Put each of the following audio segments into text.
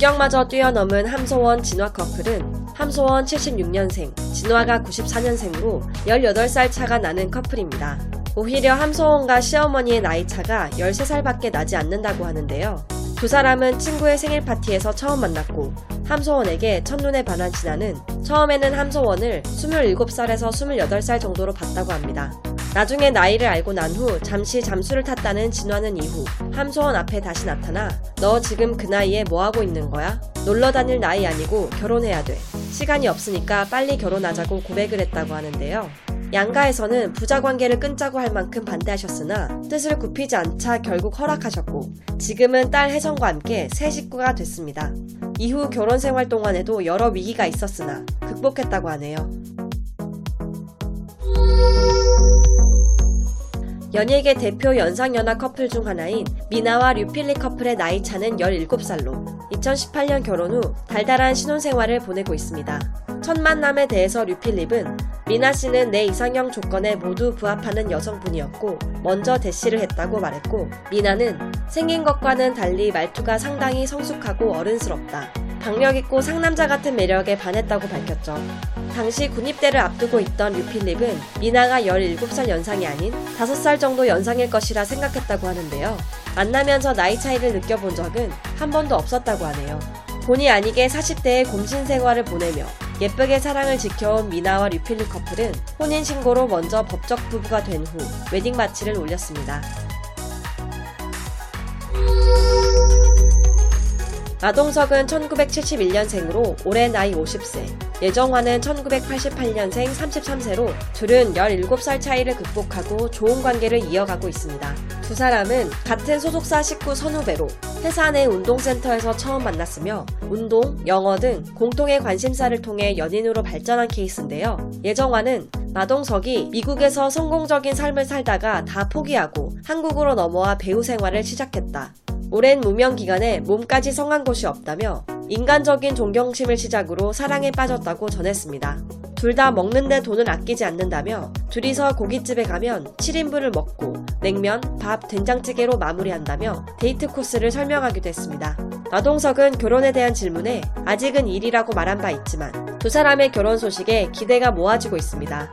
국경마저 뛰어넘은 함소원 진화 커플은 함소원 76년생, 진화가 94년생으로 18살 차가 나는 커플입니다. 오히려 함소원과 시어머니의 나이 차가 13살밖에 나지 않는다고 하는데요. 두 사람은 친구의 생일 파티에서 처음 만났고 함소원에게 첫눈에 반한 진아는 처음에는 함소원을 27살에서 28살 정도로 봤다고 합니다. 나중에 나이를 알고 난 후 잠시 잠수를 탔다는 진화는 이후 함소원 앞에 다시 나타나 너 지금 그 나이에 뭐하고 있는 거야? 놀러 다닐 나이 아니고 결혼해야 돼. 시간이 없으니까 빨리 결혼하자고 고백을 했다고 하는데요. 양가에서는 부자 관계를 끊자고 할 만큼 반대하셨으나 뜻을 굽히지 않자 결국 허락하셨고 지금은 딸 혜정과 함께 새 식구가 됐습니다. 이후 결혼 생활 동안에도 여러 위기가 있었으나 극복했다고 하네요. 연예계 대표 연상연하 커플 중 하나인 미나와 류필리 커플의 나이 차는 17살로 2018년 결혼 후 달달한 신혼생활을 보내고 있습니다. 첫 만남에 대해서 류필립은 미나 씨는 내 이상형 조건에 모두 부합하는 여성분이었고 먼저 대시를 했다고 말했고 미나는 생긴 것과는 달리 말투가 상당히 성숙하고 어른스럽다. 박력 있고 상남자 같은 매력에 반했다고 밝혔죠. 당시 군입대를 앞두고 있던 류필립은 미나가 17살 연상이 아닌 5살 정도 연상일 것이라 생각했다고 하는데요. 만나면서 나이 차이를 느껴본 적은 한 번도 없었다고 하네요. 본의 아니게 40대의 곰신 생활을 보내며 예쁘게 사랑을 지켜온 미나와 류필립 커플은 혼인신고로 먼저 법적 부부가 된 후 웨딩 마치를 올렸습니다. 마동석은 1971년생으로 올해 나이 50세, 예정화는 1988년생 33세로 둘은 17살 차이를 극복하고 좋은 관계를 이어가고 있습니다. 두 사람은 같은 소속사 식구 선후배로 회사 내 운동센터에서 처음 만났으며 운동, 영어 등 공통의 관심사를 통해 연인으로 발전한 케이스인데요. 예정화는 마동석이 미국에서 성공적인 삶을 살다가 다 포기하고 한국으로 넘어와 배우 생활을 시작했다. 오랜 무명 기간에 몸까지 성한 곳이 없다며 인간적인 존경심을 시작으로 사랑에 빠졌다고 전했습니다. 둘 다 먹는데 돈을 아끼지 않는다며 둘이서 고깃집에 가면 7인분을 먹고 냉면, 밥, 된장찌개로 마무리한다며 데이트 코스를 설명하기도 했습니다. 마동석은 결혼에 대한 질문에 아직은 일이라고 말한 바 있지만 두 사람의 결혼 소식에 기대가 모아지고 있습니다.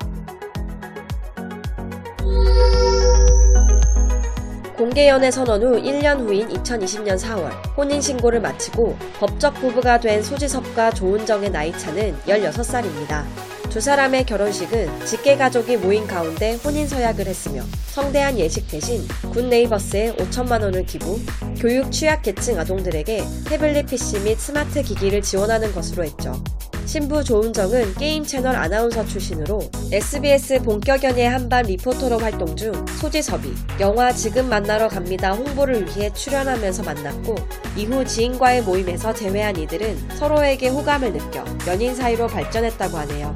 공개연애 선언 후 1년 후인 2020년 4월 혼인신고를 마치고 법적 부부가 된 소지섭과 조은정의 나이차는 16살입니다. 두 사람의 결혼식은 직계 가족이 모인 가운데 혼인 서약을 했으며 성대한 예식 대신 굿네이버스에 5천만 원을 기부, 교육 취약계층 아동들에게 태블릿 PC 및 스마트 기기를 지원하는 것으로 했죠. 신부 조은정은 게임 채널 아나운서 출신으로 SBS 본격 연예 한밤 리포터로 활동 중 소지섭이 영화 지금 만나러 갑니다 홍보를 위해 출연하면서 만났고 이후 지인과의 모임에서 재회한 이들은 서로에게 호감을 느껴 연인 사이로 발전했다고 하네요.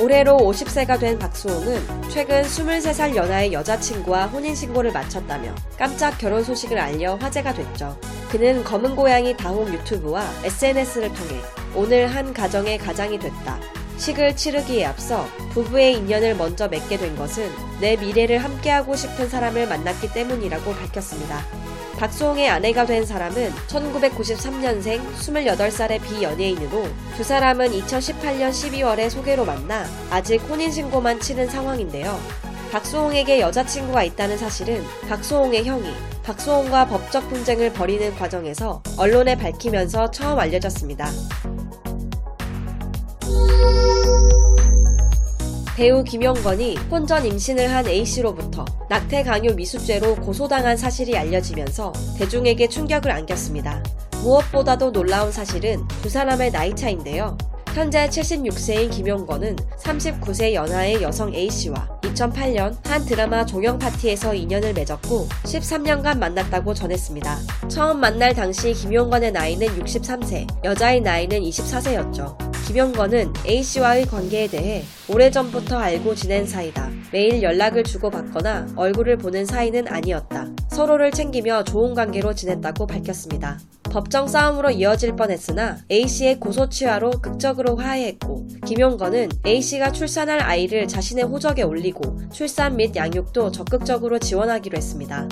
올해로 50세가 된 박수홍은 최근 23살 연하의 여자친구와 혼인신고를 마쳤다며 깜짝 결혼 소식을 알려 화제가 됐죠. 그는 검은 고양이 다홍 유튜브와 SNS를 통해 오늘 한 가정의 가장이 됐다. 식을 치르기에 앞서 부부의 인연을 먼저 맺게 된 것은 내 미래를 함께하고 싶은 사람을 만났기 때문이라고 밝혔습니다. 박수홍의 아내가 된 사람은 1993년생 28살의 비연예인으로 두 사람은 2018년 12월에 소개로 만나 아직 혼인신고만 치른 상황인데요. 박수홍에게 여자친구가 있다는 사실은 박수홍의 형이 박수홍과 법적 분쟁을 벌이는 과정에서 언론에 밝히면서 처음 알려졌습니다. 배우 김영건이 혼전 임신을 한 A씨로부터 낙태 강요 미수죄로 고소당한 사실이 알려지면서 대중에게 충격을 안겼습니다. 무엇보다도 놀라운 사실은 두 사람의 나이 차인데요. 현재 76세인 김용건은 39세 연하의 여성 A씨와 2008년 한 드라마 종영 파티에서 인연을 맺었고 13년간 만났다고 전했습니다. 처음 만날 당시 김용건의 나이는 63세, 여자의 나이는 24세였죠. 김영건은 A씨와의 관계에 대해 오래전부터 알고 지낸 사이다. 매일 연락을 주고받거나 얼굴을 보는 사이는 아니었다. 서로를 챙기며 좋은 관계로 지냈다고 밝혔습니다. 법정 싸움으로 이어질 뻔했으나 A씨의 고소치하로 극적으로 화해했고 김용건은 A씨가 출산할 아이를 자신의 호적에 올리고 출산 및 양육도 적극적으로 지원하기로 했습니다.